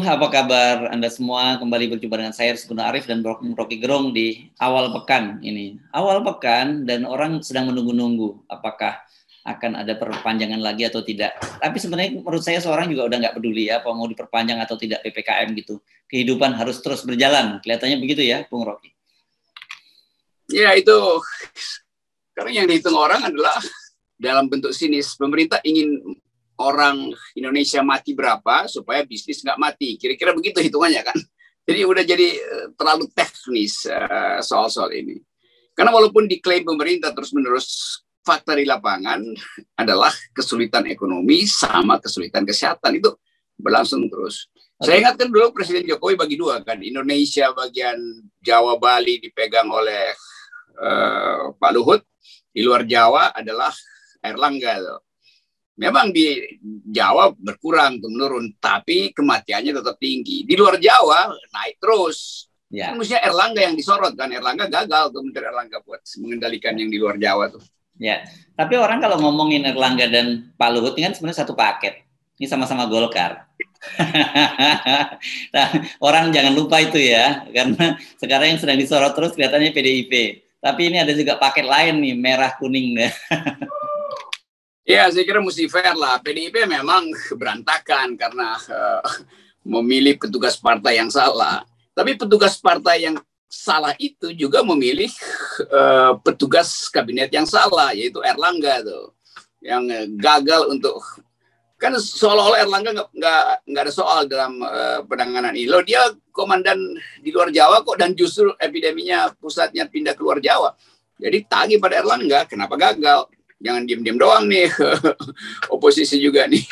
Apa kabar Anda semua? Kembali berjumpa dengan saya Rizkuna Arif dan Rocky Gerung di awal pekan ini. Awal pekan dan orang sedang menunggu-nunggu apakah akan ada perpanjangan lagi atau tidak. Tapi sebenarnya menurut saya seorang juga udah nggak peduli ya, apa mau diperpanjang atau tidak PPKM gitu. Kehidupan harus terus berjalan. Kelihatannya begitu ya, Bung Rocky. Ya itu, karena yang dihitung orang adalah dalam bentuk sinis. Pemerintah ingin orang Indonesia mati berapa supaya bisnis nggak mati. Kira-kira begitu hitungannya kan. Jadi udah jadi eh, terlalu teknis eh, soal-soal ini. Karena walaupun diklaim pemerintah terus-menerus fakta di lapangan adalah kesulitan ekonomi sama kesulitan kesehatan itu berlangsung terus. Okay. Saya ingatkan dulu Presiden Jokowi bagi dua kan, Indonesia bagian Jawa Bali dipegang oleh uh, Pak Luhut, di luar Jawa adalah Erlangga. Memang di Jawa berkurang tuh menurun, tapi kematiannya tetap tinggi. Di luar Jawa naik terus. Ya. Kan mestinya Erlangga yang disorot kan, Erlangga gagal tuh Menteri Erlangga buat mengendalikan yang di luar Jawa tuh. Ya, tapi orang kalau ngomongin Erlangga dan Pak Luhut ini kan sebenarnya satu paket. Ini sama-sama Golkar. nah, orang jangan lupa itu ya, karena sekarang yang sedang disorot terus kelihatannya PDIP. Tapi ini ada juga paket lain nih, merah kuning. Ya, saya kira mesti fair lah. PDIP memang berantakan karena uh, memilih petugas partai yang salah. Tapi petugas partai yang salah itu juga memilih uh, petugas kabinet yang salah, yaitu Erlangga tuh, yang gagal untuk kan seolah-olah Erlangga nggak nggak nggak ada soal dalam uh, penanganan ini. Loh dia komandan di luar Jawa kok dan justru epideminya pusatnya pindah ke luar Jawa. Jadi tagih pada Erlangga, kenapa gagal? Jangan diem-diem doang nih oposisi juga nih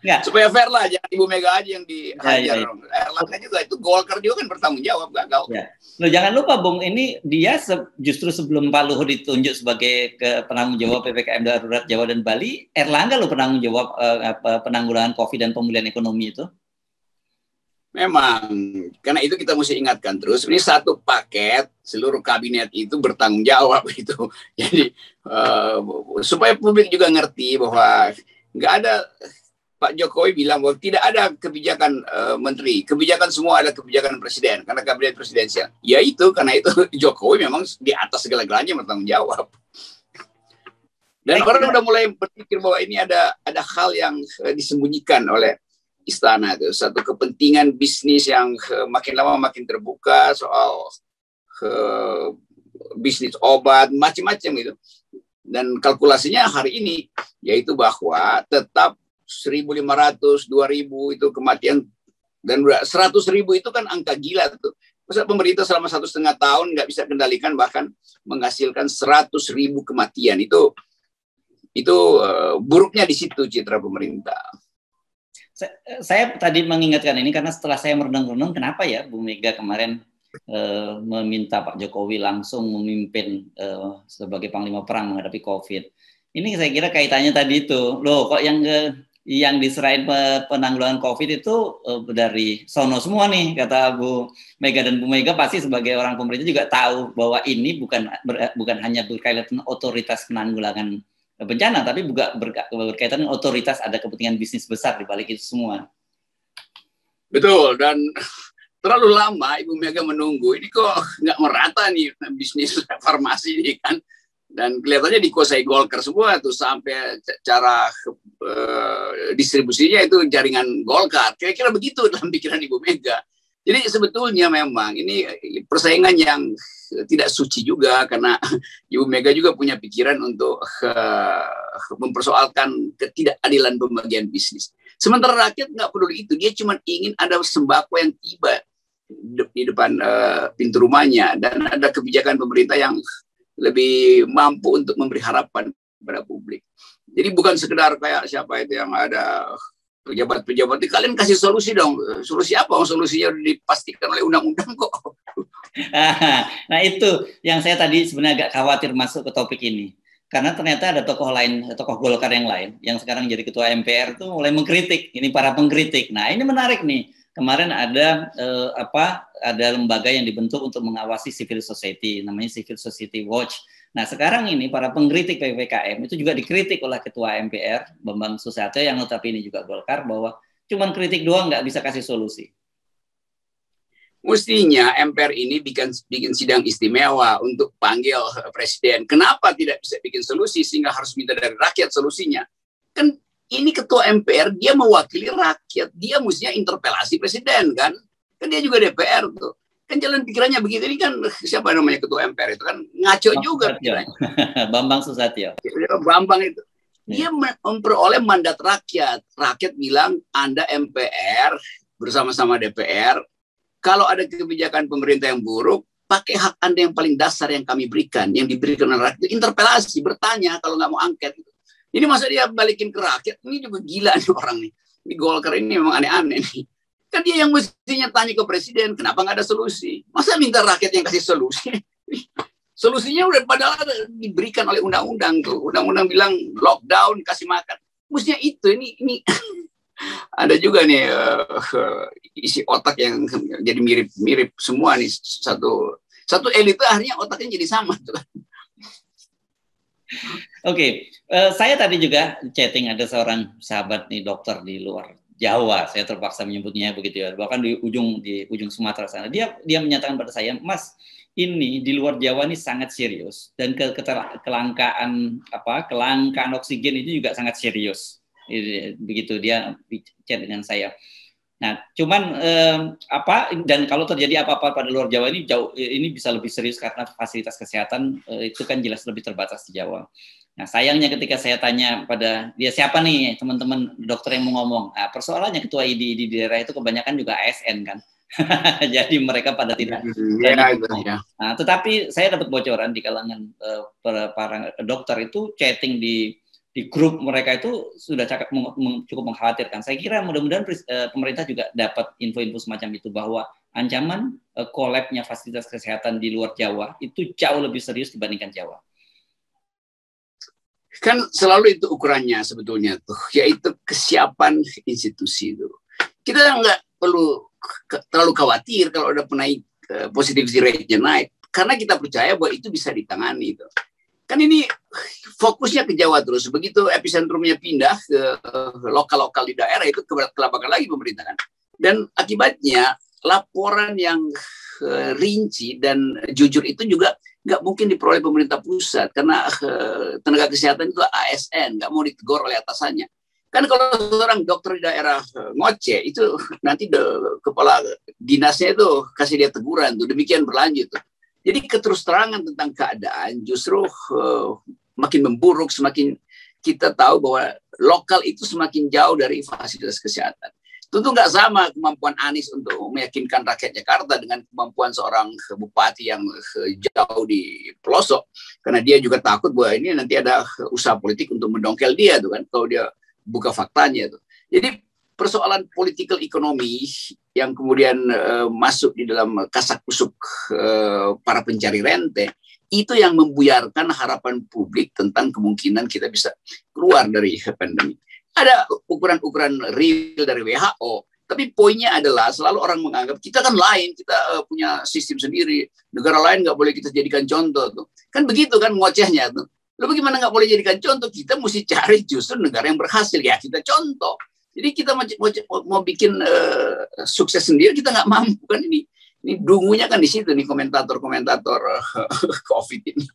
Nggak. supaya fair lah jangan ibu Mega aja yang dihajar ya, ya, ya. Erlangga juga itu Golkar juga kan bertanggung jawab gagal ya. Loh, jangan lupa Bung ini dia se justru sebelum Pak Luhut ditunjuk sebagai ke penanggung jawab PPKM darurat Jawa dan Bali Erlangga lo penanggung jawab uh, penanggulangan COVID dan pemulihan ekonomi itu Memang, karena itu kita mesti ingatkan terus. Ini satu paket, seluruh kabinet itu bertanggung jawab itu. Jadi uh, supaya publik juga ngerti bahwa nggak ada Pak Jokowi bilang bahwa tidak ada kebijakan uh, menteri, kebijakan semua ada kebijakan presiden karena kabinet presidensial. Ya itu karena itu Jokowi memang di atas segala-galanya bertanggung jawab. Dan orang udah mulai berpikir bahwa ini ada ada hal yang uh, disembunyikan oleh istana itu satu kepentingan bisnis yang uh, makin lama makin terbuka soal uh, bisnis obat macam-macam itu dan kalkulasinya hari ini yaitu bahwa tetap 1.500 2.000 itu kematian dan 100 ribu itu kan angka gila tuh Masa pemerintah selama satu setengah tahun nggak bisa kendalikan bahkan menghasilkan 100 ribu kematian. Itu itu uh, buruknya di situ citra pemerintah saya, saya tadi mengingatkan ini karena setelah saya merenung-renung kenapa ya Bu Mega kemarin uh, meminta Pak Jokowi langsung memimpin uh, sebagai panglima perang menghadapi COVID. Ini saya kira kaitannya tadi itu. Loh, kok yang ke yang diserahin penanggulangan COVID itu uh, dari sono semua nih kata Bu Mega dan Bu Mega pasti sebagai orang pemerintah juga tahu bahwa ini bukan ber, bukan hanya berkaitan otoritas penanggulangan bencana, tapi juga berkaitan dengan otoritas ada kepentingan bisnis besar di balik itu semua. Betul, dan terlalu lama Ibu Mega menunggu. Ini kok nggak merata nih bisnis farmasi ini kan. Dan kelihatannya dikuasai Golkar semua tuh sampai cara uh, distribusinya itu jaringan Golkar. Kira-kira begitu dalam pikiran Ibu Mega. Jadi sebetulnya memang ini persaingan yang tidak suci juga karena Ibu Mega juga punya pikiran untuk uh, mempersoalkan ketidakadilan pembagian bisnis. Sementara rakyat nggak peduli itu, dia cuma ingin ada sembako yang tiba di depan uh, pintu rumahnya dan ada kebijakan pemerintah yang lebih mampu untuk memberi harapan pada publik. Jadi bukan sekedar kayak siapa itu yang ada pejabat-pejabat kalian kasih solusi dong. Solusi apa? Solusinya dipastikan oleh undang-undang kok. nah itu yang saya tadi sebenarnya agak khawatir masuk ke topik ini. Karena ternyata ada tokoh lain, tokoh Golkar yang lain, yang sekarang jadi ketua MPR itu mulai mengkritik. Ini para pengkritik. Nah ini menarik nih. Kemarin ada eh, apa? Ada lembaga yang dibentuk untuk mengawasi civil society, namanya Civil Society Watch Nah sekarang ini para pengkritik PPKM itu juga dikritik oleh Ketua MPR Bambang Susatyo yang notabene juga Golkar bahwa cuman kritik doang nggak bisa kasih solusi. Mestinya MPR ini bikin bikin sidang istimewa untuk panggil presiden. Kenapa tidak bisa bikin solusi sehingga harus minta dari rakyat solusinya? Kan ini ketua MPR dia mewakili rakyat, dia mestinya interpelasi presiden kan? Kan dia juga DPR tuh. Kan jalan pikirannya begitu ini kan siapa namanya ketua MPR itu kan ngaco Bang juga pikirannya. Bambang Susatyo. Bambang itu. Dia iya. memperoleh mandat rakyat. Rakyat bilang Anda MPR bersama-sama DPR kalau ada kebijakan pemerintah yang buruk, pakai hak Anda yang paling dasar yang kami berikan, yang diberikan oleh rakyat. Interpelasi, bertanya kalau nggak mau angket. Ini masa dia balikin ke rakyat? Ini juga gila nih orang nih. Ini Golkar ini memang aneh-aneh nih. Kan dia yang mestinya tanya ke presiden, kenapa nggak ada solusi? Masa minta rakyat yang kasih solusi? Solusinya udah padahal diberikan oleh undang-undang tuh. Undang-undang bilang lockdown, kasih makan. Mestinya itu. Ini ini ada juga nih uh, isi otak yang jadi mirip-mirip semua nih satu satu elit akhirnya otaknya jadi sama. Oke, okay. uh, eh, saya tadi juga chatting ada seorang sahabat nih dokter di luar Jawa, saya terpaksa menyebutnya begitu ya, bahkan di ujung di ujung Sumatera sana. Dia dia menyatakan pada saya, Mas, ini di luar Jawa ini sangat serius dan ke, kelangkaan apa kelangkaan oksigen itu juga sangat serius begitu dia bicara dengan saya. Nah, cuman eh, apa dan kalau terjadi apa-apa pada luar Jawa ini jauh ini bisa lebih serius karena fasilitas kesehatan eh, itu kan jelas lebih terbatas di Jawa. Nah, sayangnya ketika saya tanya pada dia siapa nih teman-teman dokter yang mau ngomong, nah, persoalannya ketua ID di daerah itu kebanyakan juga ASN kan Jadi mereka pada tidak. Ya, ya. Nah, tetapi saya dapat bocoran di kalangan para, para dokter itu chatting di di grup mereka itu sudah cukup, cukup mengkhawatirkan. Saya kira mudah-mudahan uh, pemerintah juga dapat info-info semacam itu bahwa ancaman kolapsnya fasilitas kesehatan di luar Jawa itu jauh lebih serius dibandingkan Jawa. Kan selalu itu ukurannya sebetulnya tuh, yaitu kesiapan institusi itu. Kita nggak perlu terlalu khawatir kalau ada penaik uh, positivity rate-nya naik karena kita percaya bahwa itu bisa ditangani itu. Kan ini fokusnya ke Jawa terus. Begitu epicentrumnya pindah ke lokal-lokal di daerah itu kelabakan lagi pemerintah kan. Dan akibatnya laporan yang uh, rinci dan jujur itu juga nggak mungkin diperoleh pemerintah pusat karena uh, tenaga kesehatan itu ASN nggak mau ditegur oleh atasannya. Kan kalau seorang dokter di daerah eh, ngoceh itu nanti de, kepala dinasnya itu kasih dia teguran tuh demikian berlanjut tuh. Jadi keterus terangan tentang keadaan justru uh, makin memburuk semakin kita tahu bahwa lokal itu semakin jauh dari fasilitas kesehatan. Tentu nggak sama kemampuan Anies untuk meyakinkan rakyat Jakarta dengan kemampuan seorang bupati yang eh, jauh di pelosok. Karena dia juga takut bahwa ini nanti ada usaha politik untuk mendongkel dia tuh kan. Kalau dia buka faktanya itu. Jadi persoalan political ekonomi yang kemudian uh, masuk di dalam kasak kusuk uh, para pencari rente itu yang membuyarkan harapan publik tentang kemungkinan kita bisa keluar dari pandemi. Ada ukuran-ukuran real dari WHO, tapi poinnya adalah selalu orang menganggap kita kan lain, kita uh, punya sistem sendiri, negara lain nggak boleh kita jadikan contoh tuh. Kan begitu kan ngocehnya tuh. Lalu bagaimana nggak boleh jadikan contoh? Kita mesti cari justru negara yang berhasil. Ya kita contoh. Jadi kita mau, mau, mau bikin uh, sukses sendiri, kita nggak mampu kan ini. Ini dungunya kan di situ nih komentator-komentator COVID ini.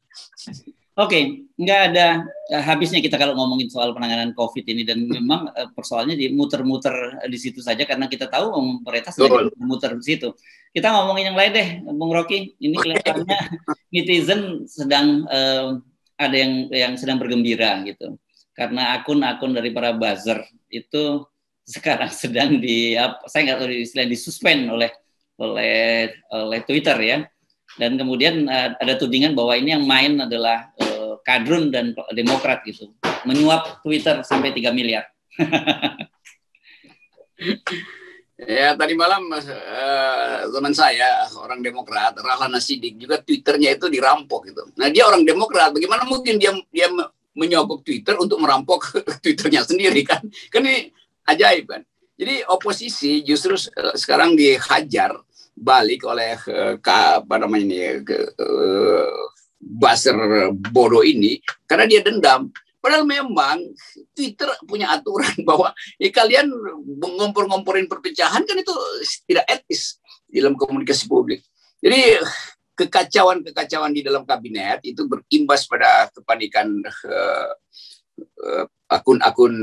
Oke, okay, nggak ada uh, habisnya kita kalau ngomongin soal penanganan COVID ini dan memang uh, persoalannya di muter-muter di situ saja karena kita tahu pemerintah sedang muter di situ. Kita ngomongin yang lain deh, Bung Rocky. Ini kelihatannya netizen sedang uh, ada yang yang sedang bergembira gitu karena akun-akun dari para buzzer itu sekarang sedang di saya nggak tahu istilah disuspend oleh oleh oleh Twitter ya. Dan kemudian uh, ada tudingan bahwa ini yang main adalah uh, kadrun dan demokrat gitu. Menyuap Twitter sampai 3 miliar. Ya tadi malam uh, teman saya orang Demokrat Rahlan Sidik juga Twitternya itu dirampok gitu. Nah dia orang Demokrat, bagaimana mungkin dia dia menyogok Twitter untuk merampok Twitternya sendiri kan? Kan ini ajaib kan. Jadi oposisi justru sekarang dihajar balik oleh uh, apa namanya ini uh, buzzer bodoh ini karena dia dendam Padahal memang Twitter punya aturan bahwa ya kalian mengompor-ngomporin perpecahan kan itu tidak etis dalam komunikasi publik. Jadi kekacauan-kekacauan di dalam kabinet itu berimbas pada kepanikan uh, uh, akun-akun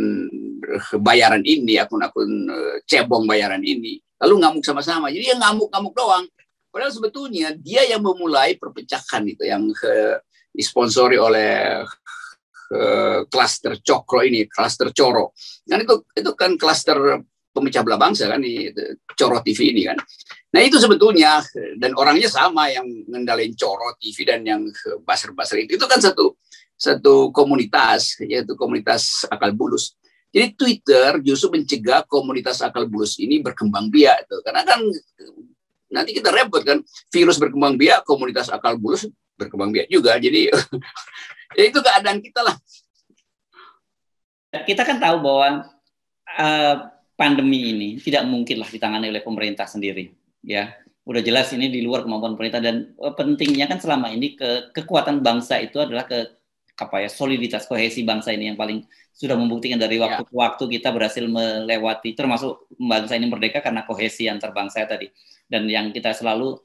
bayaran ini, akun-akun cebong bayaran ini, lalu ngamuk sama-sama. Jadi yang ngamuk-ngamuk doang. Padahal sebetulnya dia yang memulai perpecahan itu, yang uh, disponsori oleh klaster uh, cokro ini, klaster coro. Kan itu itu kan klaster pemecah belah bangsa kan di coro TV ini kan. Nah itu sebetulnya dan orangnya sama yang ngendalin coro TV dan yang baser-baser itu itu kan satu satu komunitas yaitu komunitas akal bulus. Jadi Twitter justru mencegah komunitas akal bulus ini berkembang biak itu karena kan nanti kita repot kan virus berkembang biak komunitas akal bulus berkembang biak juga jadi ya itu keadaan kita lah kita kan tahu bahwa uh, pandemi ini tidak mungkinlah ditangani oleh pemerintah sendiri ya udah jelas ini di luar kemampuan pemerintah dan uh, pentingnya kan selama ini ke kekuatan bangsa itu adalah ke apa ya soliditas kohesi bangsa ini yang paling sudah membuktikan dari waktu ke ya. waktu kita berhasil melewati termasuk bangsa ini merdeka karena kohesi antar bangsa tadi dan yang kita selalu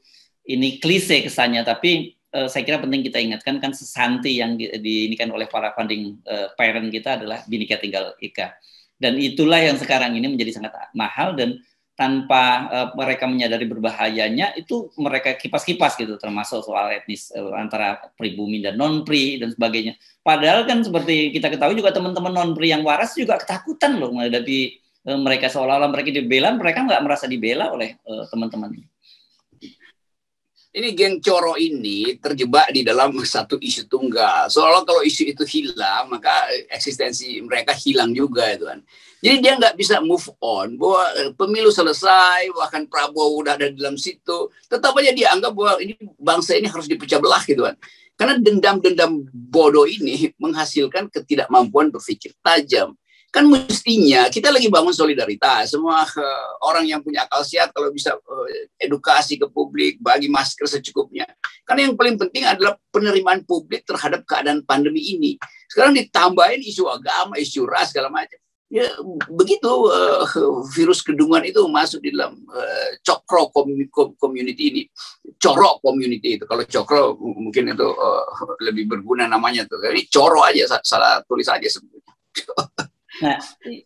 ini klise kesannya tapi uh, saya kira penting kita ingatkan kan sesanti yang di, diinikan oleh para funding uh, parent kita adalah Binika Tinggal Ika. Dan itulah yang sekarang ini menjadi sangat mahal dan tanpa uh, mereka menyadari berbahayanya itu mereka kipas-kipas gitu termasuk soal etnis uh, antara pribumi dan non pri dan sebagainya. Padahal kan seperti kita ketahui juga teman-teman non pri yang waras juga ketakutan loh menghadapi uh, mereka seolah-olah mereka dibela, mereka nggak merasa dibela oleh teman-teman ini ini geng coro ini terjebak di dalam satu isu tunggal. Soalnya kalau isu itu hilang, maka eksistensi mereka hilang juga itu kan. Jadi dia nggak bisa move on bahwa eh, pemilu selesai, bahkan Prabowo udah ada di dalam situ. Tetap aja dia anggap bahwa ini bangsa ini harus dipecah belah gitu kan. Karena dendam-dendam bodoh ini menghasilkan ketidakmampuan berpikir tajam kan mestinya kita lagi bangun solidaritas. Semua uh, orang yang punya akal sehat kalau bisa uh, edukasi ke publik bagi masker secukupnya. Karena yang paling penting adalah penerimaan publik terhadap keadaan pandemi ini. Sekarang ditambahin isu agama isu ras segala macam. Ya begitu uh, virus kedunguan itu masuk di dalam uh, cokro community ini. Corok community itu. Kalau cokro mungkin itu uh, lebih berguna namanya tuh. Ini coro aja salah tulis aja sebetulnya Nah,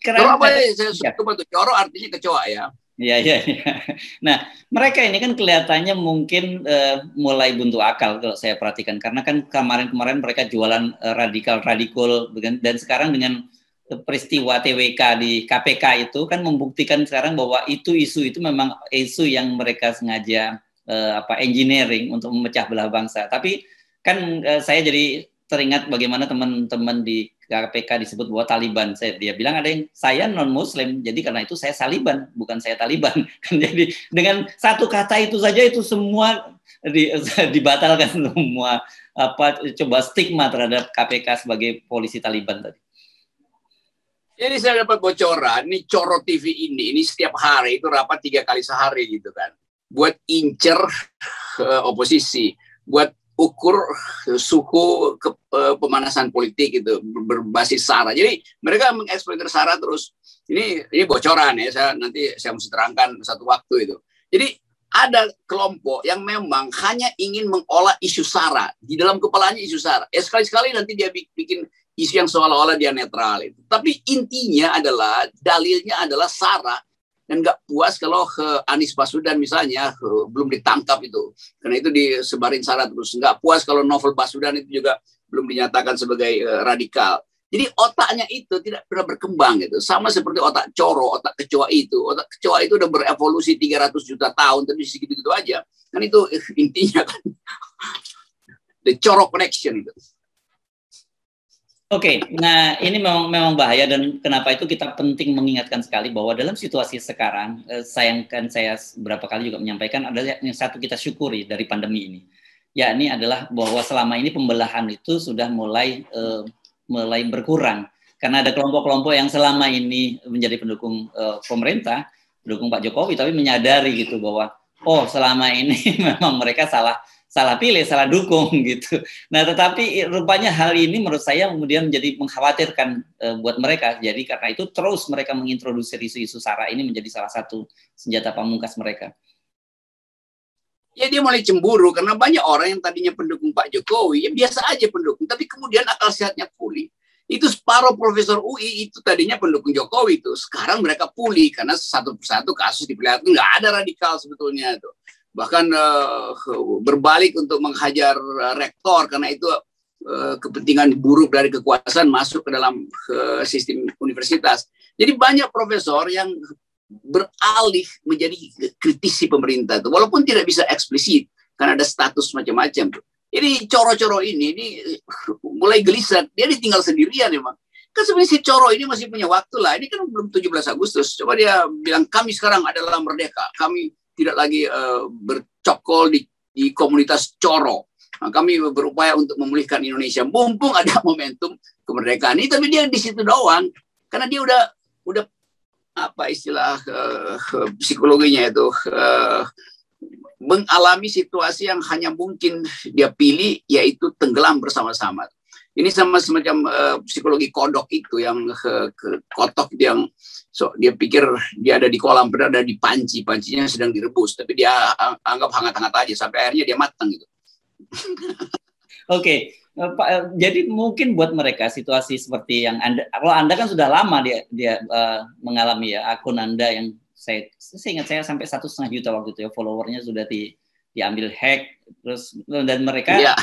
keren. Coba ya, saya suka ya. tuh coro artinya kecoa ya. Iya, iya, iya. Nah, mereka ini kan kelihatannya mungkin uh, mulai buntu akal kalau saya perhatikan. Karena kan kemarin-kemarin mereka jualan uh, radikal-radikal dan sekarang dengan peristiwa TWK di KPK itu kan membuktikan sekarang bahwa itu isu itu memang isu yang mereka sengaja uh, apa engineering untuk memecah belah bangsa. Tapi kan uh, saya jadi teringat bagaimana teman-teman di KPK disebut bahwa Taliban. Saya, dia bilang ada yang saya non Muslim, jadi karena itu saya Taliban, bukan saya Taliban. Kan jadi dengan satu kata itu saja itu semua di, dibatalkan semua apa coba stigma terhadap KPK sebagai polisi Taliban tadi. Jadi saya dapat bocoran, ini Coro TV ini, ini setiap hari itu rapat tiga kali sehari gitu kan. Buat incer uh, oposisi, buat ukur suhu ke, uh, pemanasan politik itu berbasis sara. Jadi mereka mengeksploitasi sara terus. Ini ini bocoran ya. Saya nanti saya mesti terangkan satu waktu itu. Jadi ada kelompok yang memang hanya ingin mengolah isu sara di dalam kepalanya isu sara. Ya sekali-sekali nanti dia bikin isu yang seolah-olah dia netral itu. Tapi intinya adalah dalilnya adalah sara dan nggak puas kalau ke Anies Baswedan misalnya belum ditangkap itu. Karena itu disebarin syarat terus. Nggak puas kalau novel Baswedan itu juga belum dinyatakan sebagai uh, radikal. Jadi otaknya itu tidak pernah berkembang gitu. Sama seperti otak coro otak kecoa itu. Otak kecoa itu udah berevolusi 300 juta tahun tapi segitu gitu aja. Kan itu intinya kan the coro connection itu Oke, okay, nah ini memang memang bahaya dan kenapa itu kita penting mengingatkan sekali bahwa dalam situasi sekarang, eh, sayangkan saya berapa kali juga menyampaikan ada yang satu kita syukuri dari pandemi ini, yakni adalah bahwa selama ini pembelahan itu sudah mulai eh, mulai berkurang. Karena ada kelompok-kelompok yang selama ini menjadi pendukung eh, pemerintah, pendukung Pak Jokowi, tapi menyadari gitu bahwa oh selama ini memang mereka salah salah pilih, salah dukung gitu. Nah, tetapi rupanya hal ini menurut saya kemudian menjadi mengkhawatirkan uh, buat mereka. Jadi karena itu terus mereka mengintroduksi isu-isu sara ini menjadi salah satu senjata pamungkas mereka. Ya dia mulai cemburu karena banyak orang yang tadinya pendukung Pak Jokowi, ya biasa aja pendukung, tapi kemudian akal sehatnya pulih itu separuh profesor UI itu tadinya pendukung Jokowi itu sekarang mereka pulih karena satu persatu kasus diperlihatkan nggak ada radikal sebetulnya itu bahkan uh, berbalik untuk menghajar uh, rektor karena itu uh, kepentingan buruk dari kekuasaan masuk ke dalam uh, sistem universitas jadi banyak profesor yang beralih menjadi kritisi pemerintah itu walaupun tidak bisa eksplisit karena ada status macam-macam ini coro-coro ini, ini mulai gelisah. Dia ditinggal sendirian emang. Kan sebenarnya si coro ini masih punya waktu lah. Ini kan belum 17 Agustus. Coba dia bilang kami sekarang adalah merdeka. Kami tidak lagi uh, bercokol di, di komunitas coro. Nah, kami berupaya untuk memulihkan Indonesia. Mumpung ada momentum kemerdekaan ini, tapi dia di situ doang. Karena dia udah udah apa istilah uh, psikologinya itu uh, mengalami situasi yang hanya mungkin dia pilih yaitu tenggelam bersama-sama. Ini sama semacam uh, psikologi kodok itu yang uh, ke kotok yang so dia pikir dia ada di kolam padahal ada di panci, pancinya sedang direbus tapi dia anggap hangat-hangat aja sampai akhirnya dia matang gitu. Oke, okay. Eh, Pak, jadi mungkin buat mereka situasi seperti yang Anda, kalau Anda kan sudah lama dia dia uh, mengalami ya akun Anda yang saya, saya ingat saya sampai satu setengah juta waktu itu ya followernya sudah di, diambil hack terus dan mereka yeah.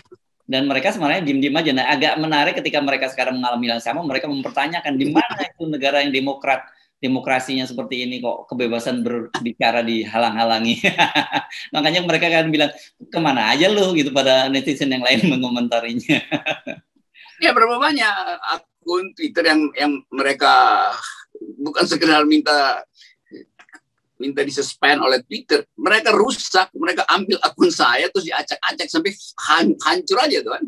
Dan mereka sebenarnya diem-diem aja. Nah agak menarik ketika mereka sekarang mengalami hal sama, mereka mempertanyakan di mana itu negara yang demokrat demokrasinya seperti ini kok kebebasan berbicara dihalang-halangi. Makanya mereka kan bilang ke mana aja lu gitu pada netizen yang lain mengomentarinya. ya berapa banyak akun Twitter yang yang mereka bukan sekedar minta minta disuspend oleh Twitter, mereka rusak, mereka ambil akun saya terus diacak-acak sampai hancur aja tuh kan.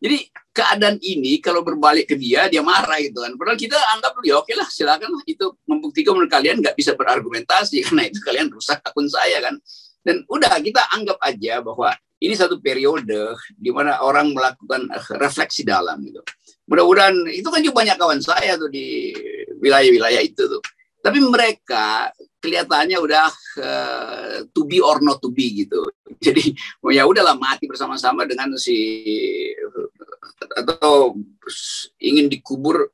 Jadi keadaan ini kalau berbalik ke dia dia marah gitu kan. Padahal kita anggap ya oke lah silakan itu membuktikan menurut kalian nggak bisa berargumentasi karena itu kalian rusak akun saya kan. Dan udah kita anggap aja bahwa ini satu periode di mana orang melakukan refleksi dalam gitu. Mudah-mudahan itu kan juga banyak kawan saya tuh di wilayah-wilayah itu tuh tapi mereka kelihatannya udah uh, to be or not to be gitu. Jadi ya udahlah mati bersama-sama dengan si atau ingin dikubur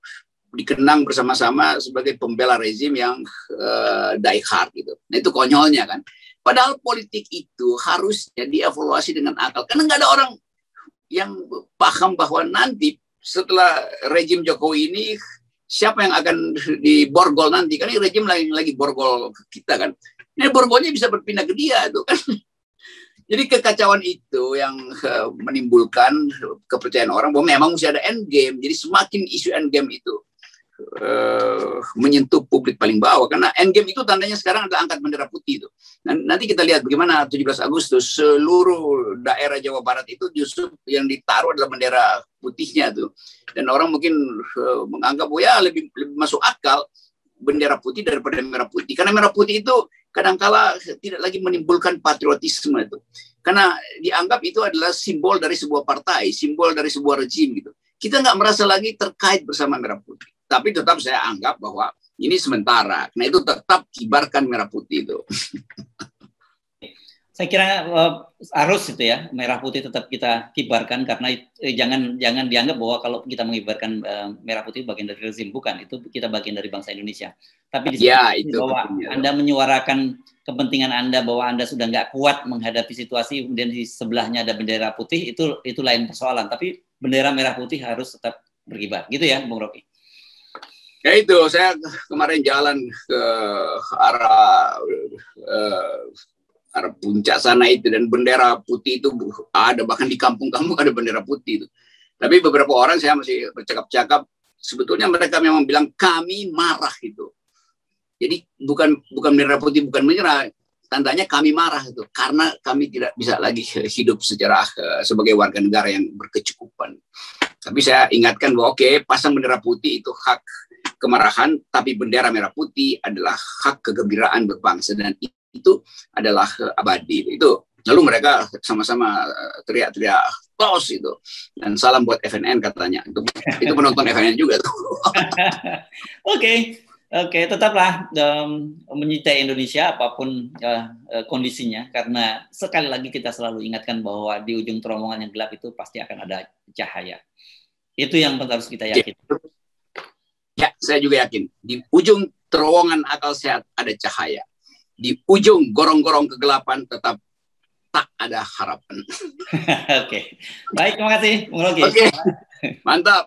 dikenang bersama-sama sebagai pembela rezim yang uh, die hard gitu. Nah itu konyolnya kan. Padahal politik itu harusnya dievaluasi dengan akal. Karena nggak ada orang yang paham bahwa nanti setelah rejim Jokowi ini siapa yang akan diborgol nanti? Kan ini rejim lagi lagi borgol kita kan. Ini borgolnya bisa berpindah ke dia tuh kan. Jadi kekacauan itu yang uh, menimbulkan kepercayaan orang bahwa memang mesti ada end game jadi semakin isu end game itu uh, menyentuh publik paling bawah karena endgame itu tandanya sekarang adalah angkat bendera putih itu. Nanti kita lihat bagaimana 17 Agustus seluruh daerah Jawa Barat itu justru yang ditaruh adalah bendera putihnya tuh. Dan orang mungkin uh, menganggap oh ya lebih, lebih masuk akal bendera putih daripada merah putih karena merah putih itu kadangkala tidak lagi menimbulkan patriotisme itu. Karena dianggap itu adalah simbol dari sebuah partai, simbol dari sebuah rejim gitu. Kita nggak merasa lagi terkait bersama merah putih tapi tetap saya anggap bahwa ini sementara. Nah itu tetap kibarkan merah putih itu. saya kira uh, harus itu ya merah putih tetap kita kibarkan karena eh, jangan jangan dianggap bahwa kalau kita mengibarkan uh, merah putih bagian dari rezim bukan itu kita bagian dari bangsa Indonesia tapi di ya, itu bahwa betul. anda menyuarakan kepentingan anda bahwa anda sudah nggak kuat menghadapi situasi kemudian di sebelahnya ada bendera putih itu itu lain persoalan tapi bendera merah putih harus tetap berkibar gitu ya Bung Rocky Ya itu, saya kemarin jalan ke arah uh, arah puncak sana itu dan bendera putih itu ada bahkan di kampung-kampung ada bendera putih itu. Tapi beberapa orang saya masih bercakap-cakap sebetulnya mereka memang bilang kami marah itu. Jadi bukan bukan bendera putih bukan menyerah, tandanya kami marah itu karena kami tidak bisa lagi hidup secara uh, sebagai warga negara yang berkecukupan. Tapi saya ingatkan bahwa oke okay, pasang bendera putih itu hak kemarahan, tapi bendera merah putih adalah hak kegembiraan berbangsa dan itu adalah abadi. Itu Lalu mereka sama-sama eh, teriak-teriak tos itu dan salam buat FNN katanya. Itu itu penonton FNN juga tuh. Oke. Oke, tetaplah um, menyintai Indonesia apa pun uh, kondisinya karena sekali lagi kita selalu ingatkan bahwa di ujung terowongan yang gelap itu pasti akan ada cahaya. Itu yang harus kita yakin. Ya, saya juga yakin. Di ujung terowongan akal sehat ada cahaya. Di ujung gorong-gorong kegelapan tetap tak ada harapan. Oke. Baik, terima kasih, Oke. Mantap.